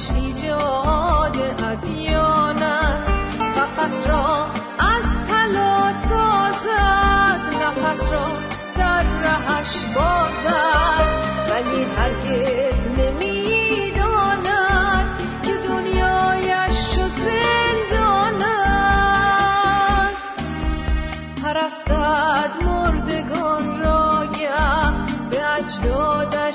رهش ایجاد ادیان است. قفس را از طلا سازد. نفس را در رهش بازد. ولی هرگز نمی‌داند که دنیایش و زندان است. پرستد مردگان را گه به اجدادش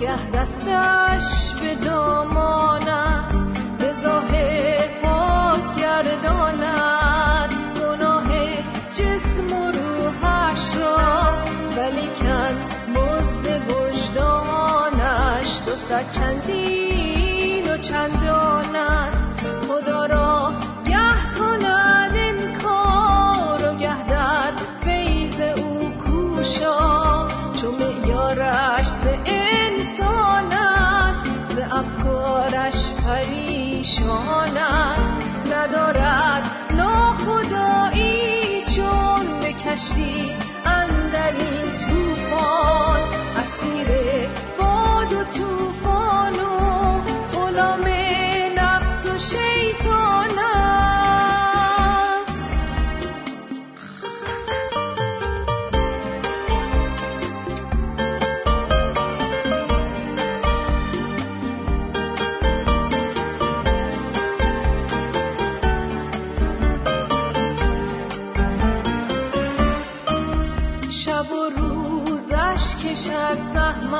گه دستش به دامان است به ظاهر پاک گرداند. گناه جسم و روحش را ولیکن مزد وجدانش. دو چندین و چندان است. چون کشد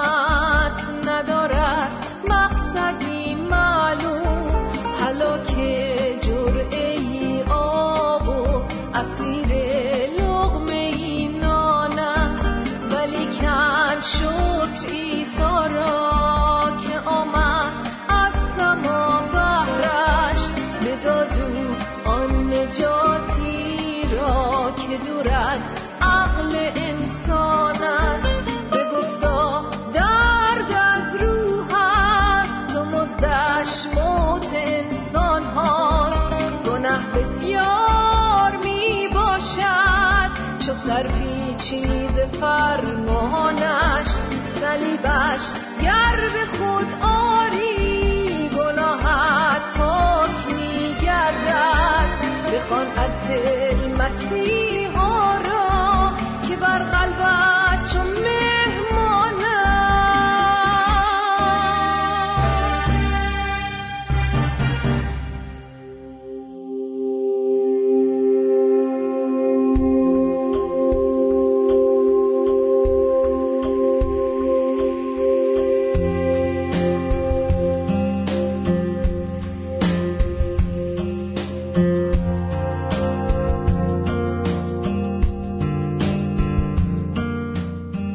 انسان هاست گناه بسیار می باشد چو صرفی چیز فرمانش صلیبش گر به خود آری گناهت پاک می گردد بخوان از دل مسیحا را که بر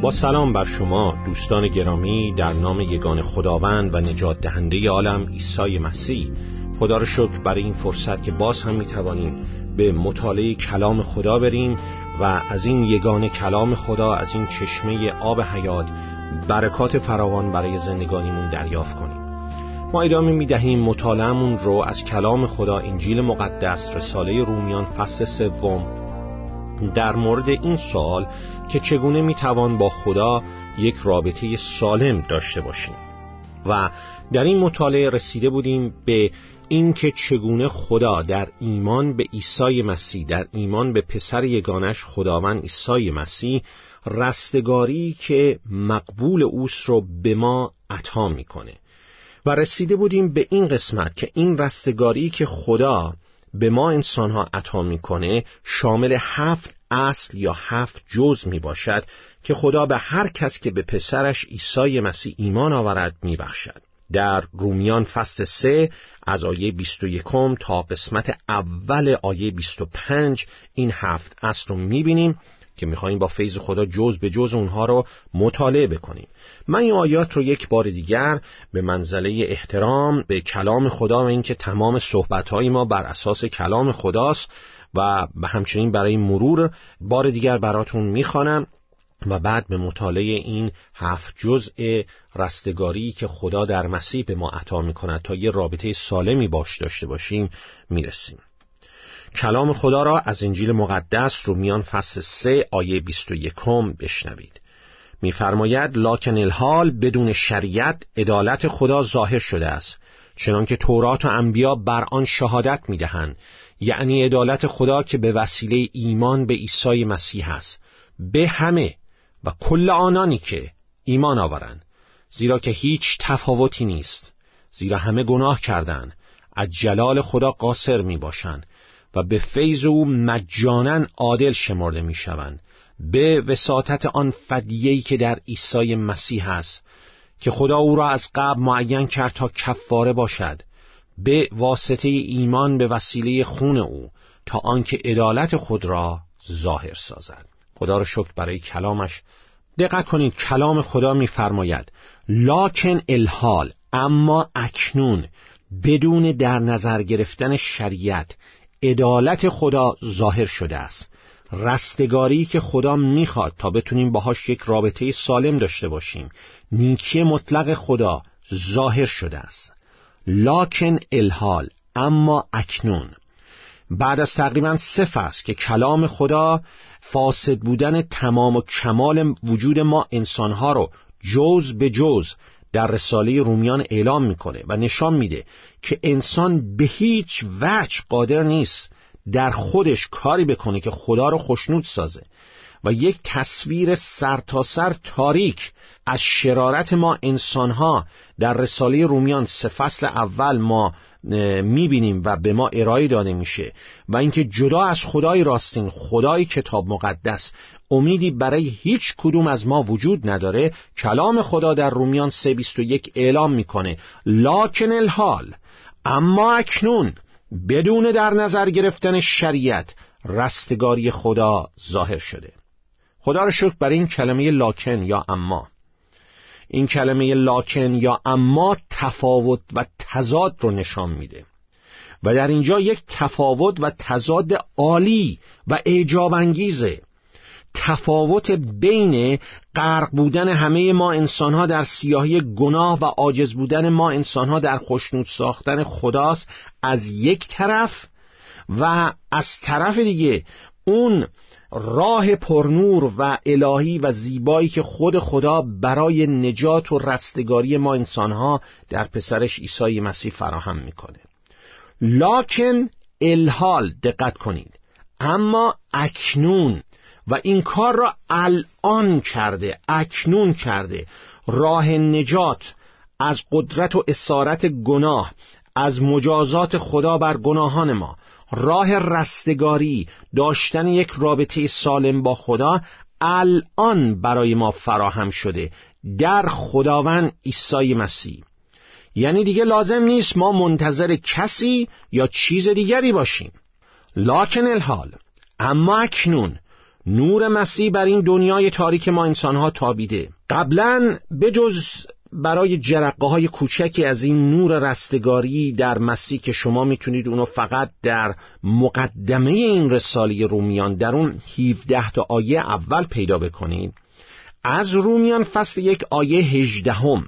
با سلام بر شما دوستان گرامی در نام یگان خداوند و نجات دهنده عالم عیسی مسیح. خدا را شکر برای این فرصت که باز هم می‌توانیم به مطالعه کلام خدا بریم و از این یگان کلام خدا از این چشمه آب حیات برکات فراوان برای زندگانیمون دریافت کنیم. ما ادامه می‌دهیم مطالعهمون رو از کلام خدا انجیل مقدس رساله رومیان فصل سوم. در مورد این سوال که چگونه می‌توان با خدا یک رابطه سالم داشته باشیم. و در این مطالعه رسیده بودیم به اینکه چگونه خدا در ایمان به عیسی مسیح در ایمان به پسر یگانش خداوند عیسی مسیح رستگاری که مقبول اوست رو به ما عطا می‌کنه. و رسیده بودیم به این قسمت که این رستگاری که خدا به ما انسانها عطا می‌کنه شامل هفت اصل یا هفت جز می باشد که خدا به هر کس که به پسرش عیسی مسیح ایمان آورد می بخشد. در رومیان فصل سه از آیه 21 تا قسمت اول آیه 25 این هفت اصل رو می بینیم که میخواییم با فیض خدا جز به جز اونها رو مطالعه بکنیم. من این آیات رو یک بار دیگر به منزله احترام به کلام خدا و اینکه تمام صحبتهای ما بر اساس کلام خداست و همچنین برای مرور بار دیگر براتون می‌خوانم و بعد به مطالعه این هفت جزء رستگاری که خدا در مسیح به ما عطا می کند تا یه رابطه سالمی باش داشته باشیم می‌رسیم. کلام خدا را از انجیل مقدس رو میان فصل سه آیه 21 بشنوید. میفرماید لاکن الحال بدون شریعت عدالت خدا ظاهر شده است چنانکه تورات و انبیا بر آن شهادت می‌دهند. یعنی عدالت خدا که به وسیله ایمان به عیسی مسیح است. به همه و کل آنانی که ایمان آورند. زیرا که هیچ تفاوتی نیست. زیرا همه گناه کردند. از جلال خدا قاصر می باشند و به فیض او مجانا عادل شمرده می شوند به وساطت آن فدیهی که در عیسی مسیح است که خدا او را از قبل معین کرد تا کفاره باشد. به واسطه ایمان به وسیله خون او تا آنکه عدالت خود را ظاهر سازد. خدا را شکر برای کلامش. دقت کنید کلام خدا میفرماید لاکن الحال اما اکنون بدون در نظر گرفتن شریعت عدالت خدا ظاهر شده است. رستگاری که خدا می‌خواد تا بتونیم باهاش یک رابطه سالم داشته باشیم. نیکی مطلق خدا ظاهر شده است. لاکن الحال اما اکنون. بعد از تقریبا سه فصل که کلام خدا فاسد بودن تمام و کمال وجود ما انسانها رو جز به جز در رساله رومیان اعلام می‌کنه و نشان میده که انسان به هیچ وجه قادر نیست در خودش کاری بکنه که خدا رو خوشنود سازه و یک تصویر سرتاسر سر تاریک از شرارت ما انسانها در رساله رومیان سه فصل اول ما می‌بینیم و به ما ارائه داده میشه و اینکه جدا از خدای راستین خدای کتاب مقدس امیدی برای هیچ کدوم از ما وجود نداره. کلام خدا در رومیان 3:21 اعلام می‌کنه. لاکن الحال اما اکنون بدون در نظر گرفتن شریعت رستگاری خدا ظاهر شده. خدا را شکر برای این کلمه لاکن یا اما. این کلمه لاکن یا اما تفاوت و تضاد رو نشان میده. و در اینجا یک تفاوت و تضاد عالی و اعجاب انگیزه تفاوت بین غرق بودن همه ما انسانها در سیاهی گناه و عاجز بودن ما انسانها در خوشنود ساختن خداست از یک طرف و از طرف دیگه اون راه پرنور و الهی و زیبایی که خود خدا برای نجات و رستگاری ما انسانها در پسرش عیسی مسیح فراهم می‌کنه. لاکن الحال دقت کنید. اما اکنون و این کار را الان کرده اکنون کرده. راه نجات از قدرت و اسارت گناه از مجازات خدا بر گناهان ما. راه رستگاری داشتن یک رابطه سالم با خدا الان برای ما فراهم شده. در خداوند عیسی مسیح. یعنی دیگه لازم نیست ما منتظر کسی یا چیز دیگری باشیم. لاکن الحال اما اکنون نور مسیح بر این دنیای تاریک ما انسانها تابیده. قبلا بجز برای جرقه های کوچکی از این نور رستگاری در مسیح که شما می‌تونید اونو فقط در مقدمه این رساله رومیان در اون 17 تا آیه اول پیدا بکنید. از رومیان فصل یک آیه 18 هم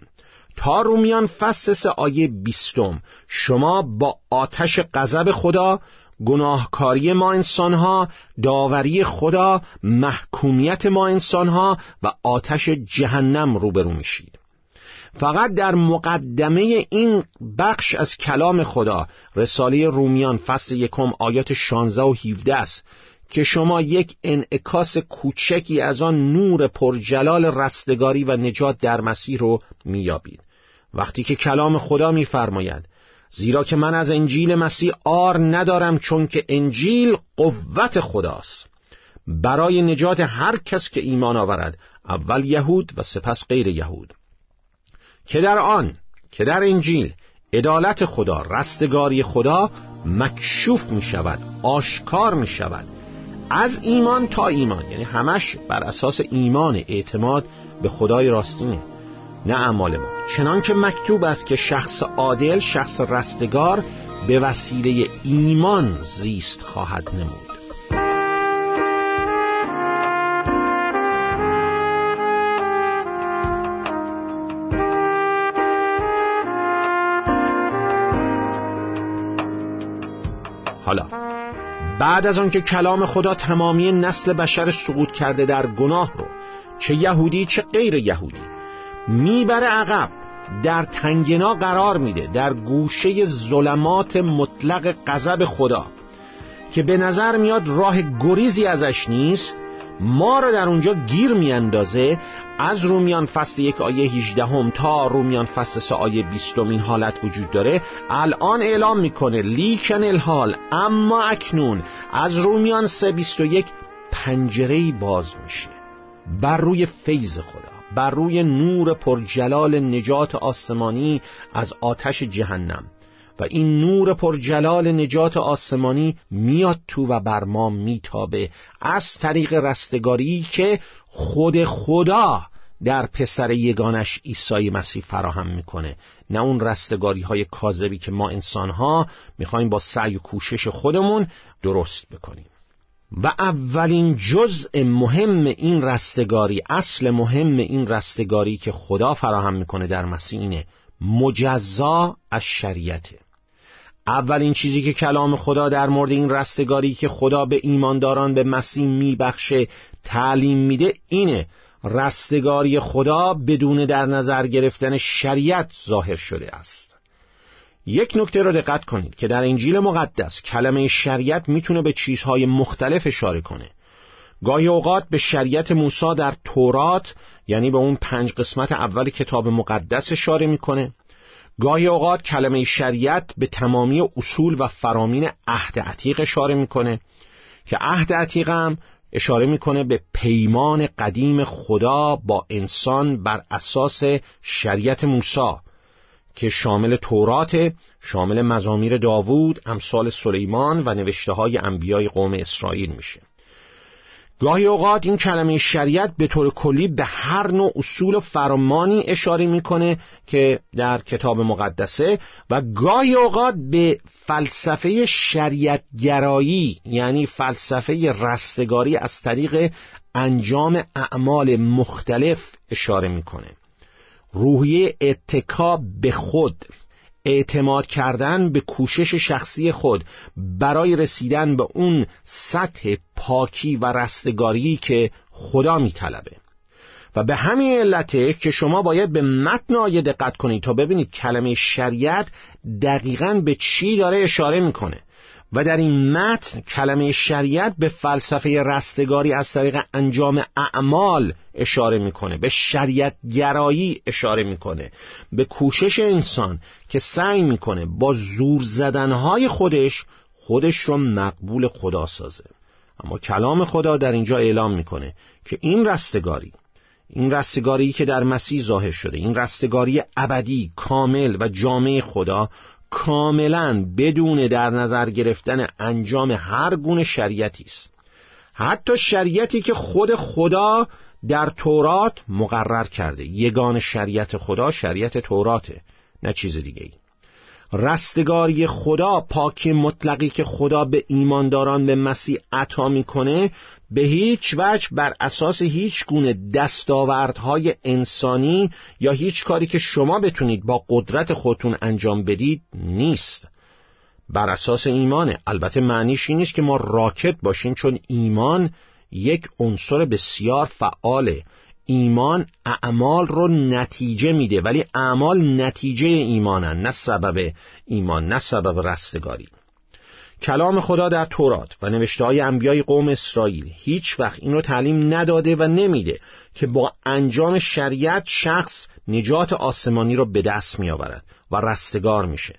تا رومیان فصل سه آیه بیستم شما با آتش غضب خدا گناهکاری ما انسانها داوری خدا محکومیت ما انسانها و آتش جهنم روبرو میشید. فقط در مقدمه این بخش از کلام خدا رساله رومیان فصل یکم آیات 16 و 17 است که شما یک انعکاس کوچکی از آن نور پرجلال رستگاری و نجات در مسیح رو میابید وقتی که کلام خدا میفرماید زیرا که من از انجیل مسیح آر ندارم چون که انجیل قوت خداست. برای نجات هر کس که ایمان آورد اول یهود و سپس غیر یهود. که در آن که در انجیل عدالت خدا رستگاری خدا مکشوف می شود آشکار می شود از ایمان تا ایمان یعنی همش بر اساس ایمان اعتماد به خدای راستینه. نه اعمال ما. چنان که مکتوب است که شخص عادل شخص رستگار به وسیله ایمان زیست خواهد نمود. حالا بعد از آنکه کلام خدا تمامی نسل بشر سقوط کرده در گناه رو چه یهودی چه غیر یهودی می‌بره عقب. در تنگنا قرار میده در گوشه ظلمات مطلق غضب خدا که به نظر میاد راه گریزی ازش نیست. ما رو در اونجا گیر میاندازه. از رومیان فصل یک آیه 18 هم تا رومیان فصل سه آیه 20 این حالت وجود داره. الان اعلام می‌کنه لیکن الحال اما اکنون از رومیان سه 21 پنجره باز میشه بر روی فیض خدا. بر روی نور پرجلال نجات آسمانی از آتش جهنم. و این نور پرجلال نجات آسمانی میاد تو و بر ما میتابه از طریق رستگاری که خود خدا در پسر یگانش عیسی مسیح فراهم می‌کنه. نه اون رستگاری های کاذبی که ما انسان ها می‌خوایم با سعی و کوشش خودمون درست بکنیم. و اولین جزء مهم این رستگاری اصل مهم این رستگاری که خدا فراهم می‌کنه در مسیح اینه مجزا از شریعته. اولین چیزی که کلام خدا در مورد این رستگاری که خدا به ایمانداران به مسیح میبخشه تعلیم میده اینه رستگاری خدا بدون در نظر گرفتن شریعت ظاهر شده است. یک نکته را دقت کنید که در انجیل مقدس کلمه شریعت می‌تونه به چیزهای مختلف اشاره کنه. گاهی اوقات به شریعت موسی در تورات یعنی به اون پنج قسمت اول کتاب مقدس اشاره می‌کنه. گاهی اوقات کلمه شریعت به تمامی اصول و فرامین عهد عتیق اشاره می‌کنه که عهد عتیق هم اشاره می‌کنه به پیمان قدیم خدا با انسان بر اساس شریعت موسی. که شامل تورات شامل مزامیر داوود امثال سلیمان و نوشته های انبیای قوم اسرائیل میشه. گاهی اوقات این کلمه شریعت به طور کلی به هر نوع اصول و فرمانی اشاره می‌کنه که در کتاب مقدسه و گاهی اوقات به فلسفه شریعت گرایی یعنی فلسفه رستگاری از طریق انجام اعمال مختلف اشاره می‌کنه. روحیه اتکا به خود اعتماد کردن به کوشش شخصی خود برای رسیدن به اون سطح پاکی و رستگاری که خدا میطلبه. و به همین علته که شما باید به متن آیه دقت کنید تا ببینید کلمه شریعت دقیقا به چی داره اشاره می‌کنه. و در این متن کلمه شریعت به فلسفه رستگاری از طریق انجام اعمال اشاره می‌کنه به شریعت گرایی اشاره می‌کنه به کوشش انسان که سعی می‌کنه با زور زدنهای خودش خودش رو مقبول خدا سازه. اما کلام خدا در اینجا اعلام می‌کنه که این رستگاری این رستگاری که در مسیح ظاهر شده این رستگاری ابدی کامل و جامع خدا کاملا بدون در نظر گرفتن انجام هر گونه شریعتی است. حتی شریعتی که خود خدا در تورات مقرر کرده. یگان شریعت خدا شریعت توراته نه چیز دیگه ای رستگاری خدا پاکی مطلقی که خدا به ایمانداران به مسیح عطا می‌کنه به هیچ وجه بر اساس هیچ گونه دستاوردهای انسانی یا هیچ کاری که شما بتونید با قدرت خودتون انجام بدید نیست. بر اساس ایمانه. البته معنیش این نیست که ما راکت باشیم چون ایمان یک عنصر بسیار فعاله. ایمان اعمال رو نتیجه میده ولی اعمال نتیجه ایمانن نه سبب ایمان نه سبب رستگاری. کلام خدا در تورات و نوشته های انبیای قوم اسرائیل هیچ وقت این تعلیم نداده و نمیده که با انجام شریعت شخص نجات آسمانی رو به دست می آورد و رستگار میشه.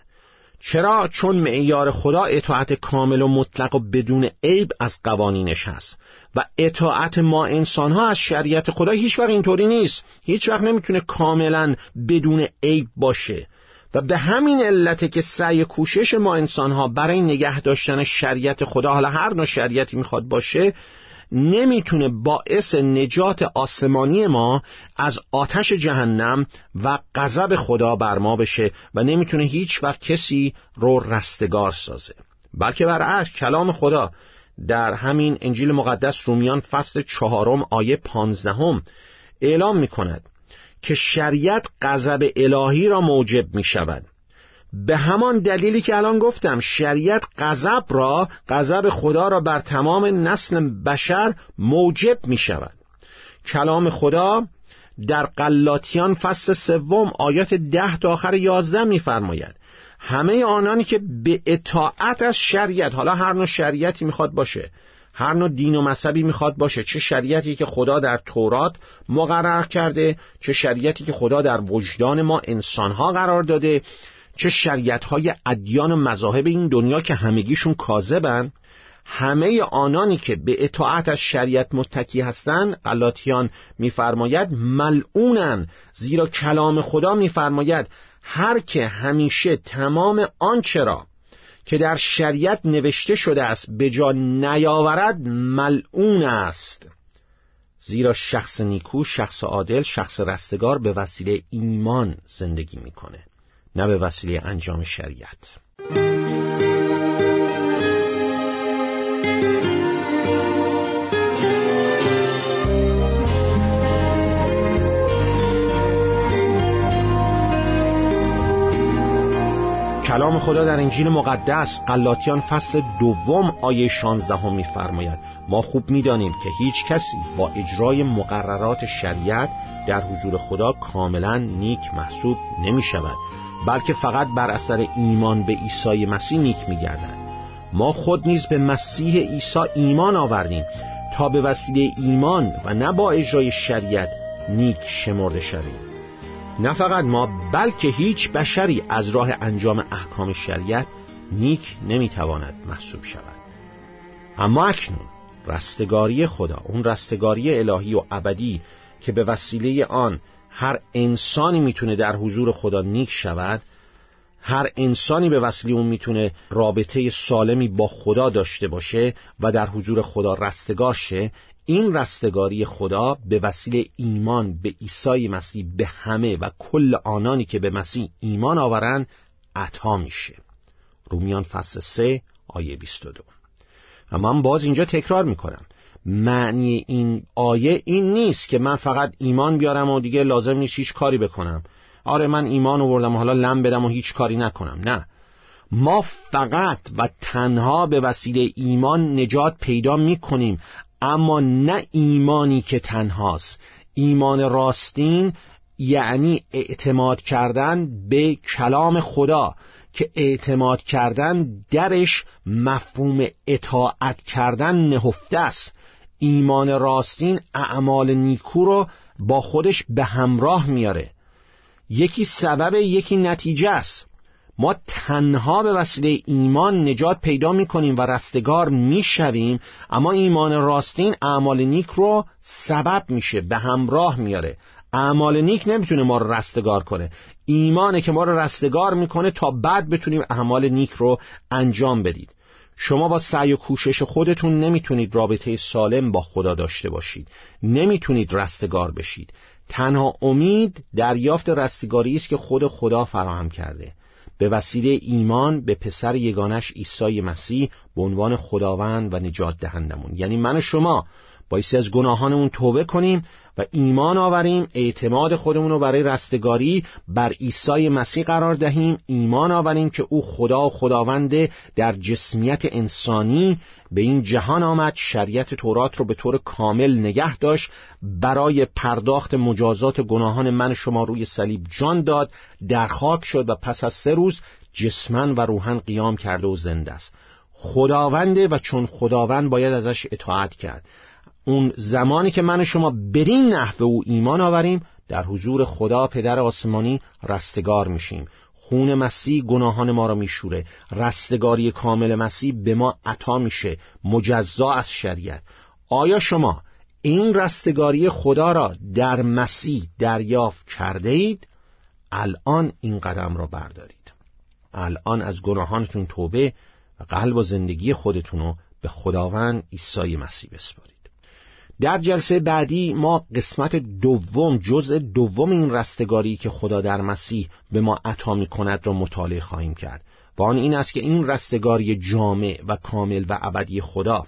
چرا؟ چون معیار خدا اطاعت کامل و مطلق و بدون عیب از قوانینش هست و اطاعت ما انسان ها از شریعت خدا هیچ وقت اینطوری نیست. هیچ وقت نمی‌تونه کاملا بدون عیب باشه. و به همین علته که سعی کوشش ما انسانها برای نگه داشتن شریعت خدا حالا هر نوع شریعتی می‌خواد باشه نمی‌تونه باعث نجات آسمانی ما از آتش جهنم و غضب خدا بر ما بشه و نمی‌تونه هیچ وقت کسی رو رستگار سازه. بلکه برعکس کلام خدا در همین انجیل مقدس رومیان فصل چهارم آیه پانزدهم اعلام می کند که شریعت غضب الهی را موجب می شود به همان دلیلی که الان گفتم شریعت غضب را غضب خدا را بر تمام نسل بشر موجب می شود کلام خدا در قلاتیان فصل سوم آیات ده تا آخر یازده میفرماید. همه آنانی که به اطاعت از شریعت حالا هر نوع شریعتی می‌خواد باشه هر نوع دین و مذهبی می‌خواد باشه. چه شریعتی که خدا در تورات مقرر کرده چه شریعتی که خدا در وجدان ما انسانها قرار داده چه شریعت های ادیان و مذاهب این دنیا که همگیشون کاذبن. همه آنانی که به اطاعت از شریعت متکی هستند قلاتیان میفرماید ملعونن. زیرا کلام خدا میفرماید هر که همیشه تمام آنچه را که در شریعت نوشته شده است به جا نیاورد ملعون است. زیرا شخص نیکو شخص عادل شخص رستگار به وسیله ایمان زندگی می‌کنه نه به وسیله انجام شریعت. خدا در انجیل مقدس قلاتیان فصل دوم آیه 16 هم میفرماید ما خوب می‌دانیم که هیچ کسی با اجرای مقررات شریعت در حضور خدا کاملا نیک محسوب نمی شود بلکه فقط بر اثر ایمان به عیسی مسیح نیک می گردن. ما خود نیز به مسیح عیسی ایمان آوردیم تا به وسیله ایمان و نه با اجرای شریعت نیک شمرده شویم نه فقط ما بلکه هیچ بشری از راه انجام احکام شریعت نیک نمی‌تواند محسوب شود. اما اکنون رستگاری خدا اون رستگاری الهی و ابدی که به وسیله آن هر انسانی می‌تونه در حضور خدا نیک شود هر انسانی به وسیله اون می‌تونه رابطه سالمی با خدا داشته باشه و در حضور خدا رستگار شه این رستگاری خدا به وسیله ایمان به عیسی مسیح به همه و کل آنانی که به مسیح ایمان آورند عطا میشه. رومیان فصل 3 آیه 22 و من باز اینجا تکرار می‌کنم. معنی این آیه این نیست که من فقط ایمان بیارم و دیگه لازم نیست هیچ کاری بکنم. آره من ایمان آوردم حالا لم بدم و هیچ کاری نکنم. نه. ما فقط و تنها به وسیله ایمان نجات پیدا می‌کنیم. اما نه ایمانی که تنهاست. ایمان راستین یعنی اعتماد کردن به کلام خدا که اعتماد کردن درش مفهوم اطاعت کردن نهفته است. ایمان راستین اعمال نیکو رو با خودش به همراه میاره. یکی سبب یکی نتیجه است. ما تنها به وسیله ایمان نجات پیدا می‌کنیم و رستگار می‌شویم اما ایمان راستین اعمال نیک رو سبب میشه به همراه میاره اعمال نیک نمی‌تونه ما رو رستگار کنه. ایمانه که ما رو رستگار می‌کنه تا بعد بتونیم اعمال نیک رو انجام بدید. شما با سعی و کوشش خودتون نمی‌تونید رابطه سالم با خدا داشته باشید. نمی‌تونید رستگار بشید. تنها امید دریافت رستگاری است که خود خدا فراهم کرده. به وسیله ایمان به پسر یگانش عیسی مسیح به عنوان خداوند و نجات دهندمون. یعنی من و شما بایستی از گناهانمون توبه کنیم و ایمان آوریم اعتماد خودمون رو برای رستگاری بر عیسی مسیح قرار دهیم ایمان آوریم که او خدا و خداونده در جسمیت انسانی به این جهان آمد شریعت تورات رو به طور کامل نگه داشت برای پرداخت مجازات گناهان من شما روی صلیب جان داد در خاک شد و پس از سه روز جسمن و روحن قیام کرده و زنده است. خداونده و چون خداوند باید ازش اطاعت کرد. اون زمانی که من شما برین نحوه او ایمان آوریم در حضور خدا پدر آسمانی رستگار میشیم. خون مسیح گناهان ما را میشوره. رستگاری کامل مسیح به ما عطا میشه. مجزا از شریعت. آیا شما این رستگاری خدا را در مسیح دریافت کرده اید؟ الان این قدم را بردارید. الان از گناهانتون توبه و قلب و زندگی خودتون رو به خداوند عیسی مسیح بسپارید. در جلسه بعدی ما قسمت دوم جزء دوم این رستگاری که خدا در مسیح به ما عطا می کند را مطالعه خواهیم کرد. و آن این است که این رستگاری جامع و کامل و ابدی خدا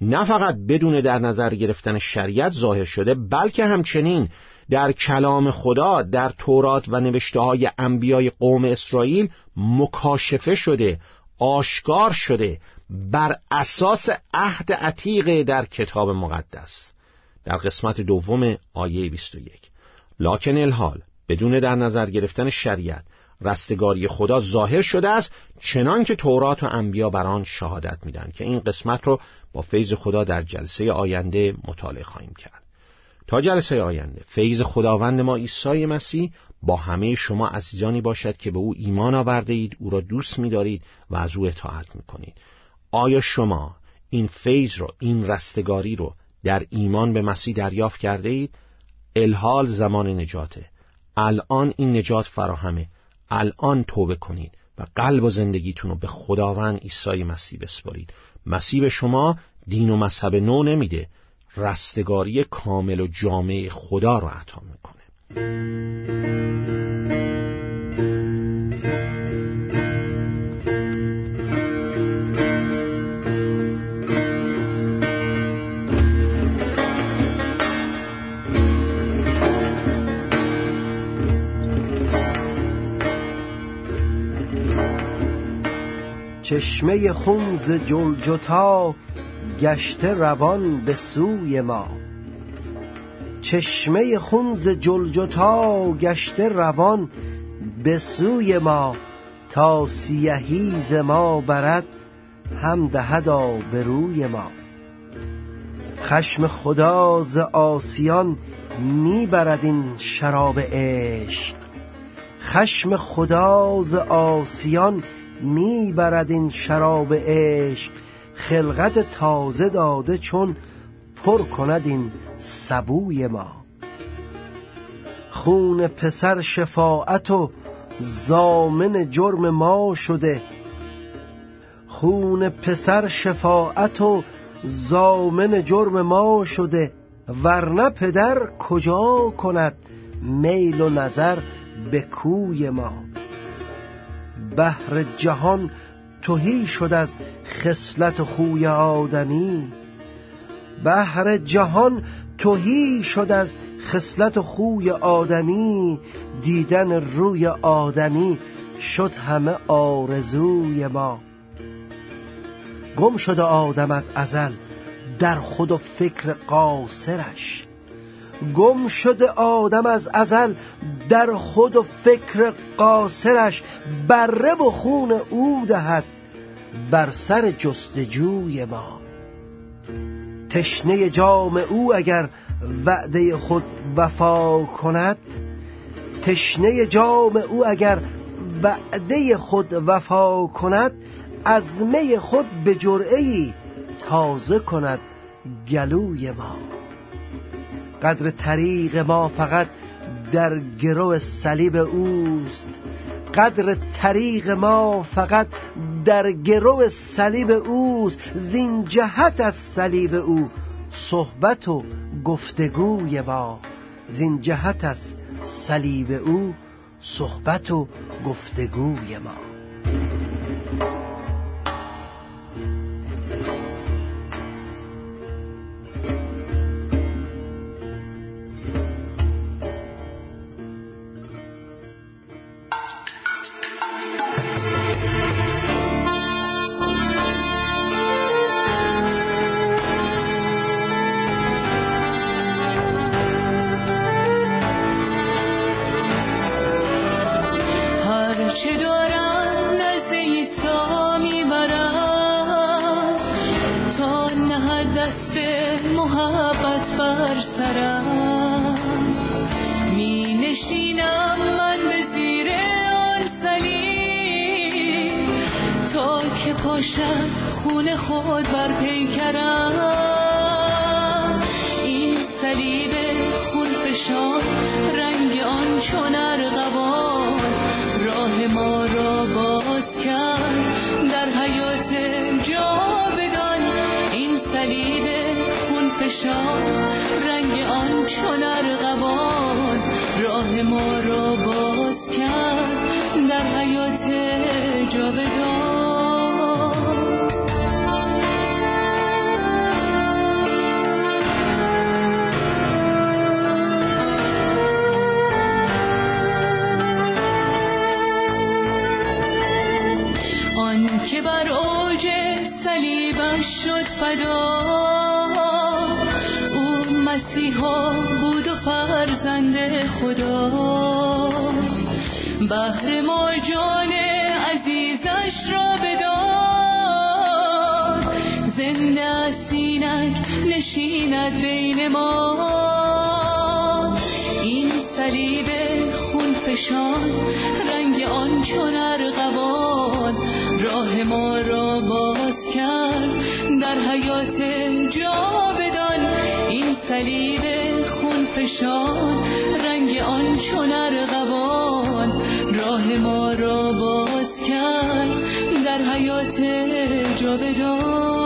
نه فقط بدون در نظر گرفتن شریعت ظاهر شده بلکه همچنین در کلام خدا در تورات و نوشته های انبیای قوم اسرائیل مکاشفه شده آشکار شده بر اساس عهد عتیق در کتاب مقدس در قسمت دوم آیه 21 لاکن الحال بدون در نظر گرفتن شریعت رستگاری خدا ظاهر شده است چنان که تورات و انبیا بر آن شهادت میدن که این قسمت رو با فیض خدا در جلسه آینده مطالعه خواهیم کرد. تا جلسه آینده فیض خداوند ما عیسی مسیح با همه شما عزیزانی باشد که به او ایمان آورده اید او را دوست می‌دارید و از او اطاعت می‌کنید. آیا شما این فیض رو این رستگاری رو در ایمان به مسیح دریافت کرده اید؟ الحال زمان نجاته. الان این نجات فراهمه. الان توبه کنید و قلب و زندگیتون رو به خداوند عیسی مسیح بسپارید. مسیح به شما دین و مذهب نو نمیده. رستگاری کامل و جامع خدا رو عطا می‌کنه. چشمه خونز جلجتا گشته روان به سوی ما. چشمه خونز جلجتا گشته روان به سوی ما. تا سیهیز ما برد هم دهدا به روی ما. خشم خدا ز آسیان می‌برد این شراب عشق. خشم خدا ز آسیان می‌برد این شراب عشق خلقت تازه داده چون پر کند این سبوی ما. خون پسر شفاعت و زامن جرم ما شده. خون پسر شفاعت و زامن جرم ما شده. ورنه پدر کجا کند میل و نظر به کوی ما؟ بحر جهان توهی شد از خصلت خوی آدمی. بحر جهان توهی شد از خصلت خوی آدمی. دیدن روی آدمی شد همه آرزوی ما. گم شد آدم از ازل در خود و فکر قاصرش. گم شده آدم از ازل در خود و فکر قاصرش بره و خون او دهد بر سر جستجوی ما. تشنه جام او اگر وعده خود وفا کند تشنه جام او اگر وعده خود وفا کند از می خود به جرعه تازه کند گلوی ما. قدر طریق ما فقط در گرو صلیب اوست. قدر طریق ما فقط در گرو صلیب اوست. زین جهت از صلیب او صحبت و گفتگوی ما. زین جهت از صلیب او صحبت و گفتگوی ما. ما را باز کرد. در حیات جاودان این صلیب خون فشان رنگ آن چون ارغوان راه ما را باز کرد. در حیات جاودان که بر اوج صلیبش شد فدا. او مسیحا بود و فرزند خدا. بهر ما جان عزیزش را بداد زنده سینک نشیند بین ما. این صلیب خون فشان رنگ آن چون ارغوان راه ما را باز کرد. در حیات جاودان این صلیب خون فشان رنگ آن چون ارغوان راه ما را باز کرد. در حیات جاودان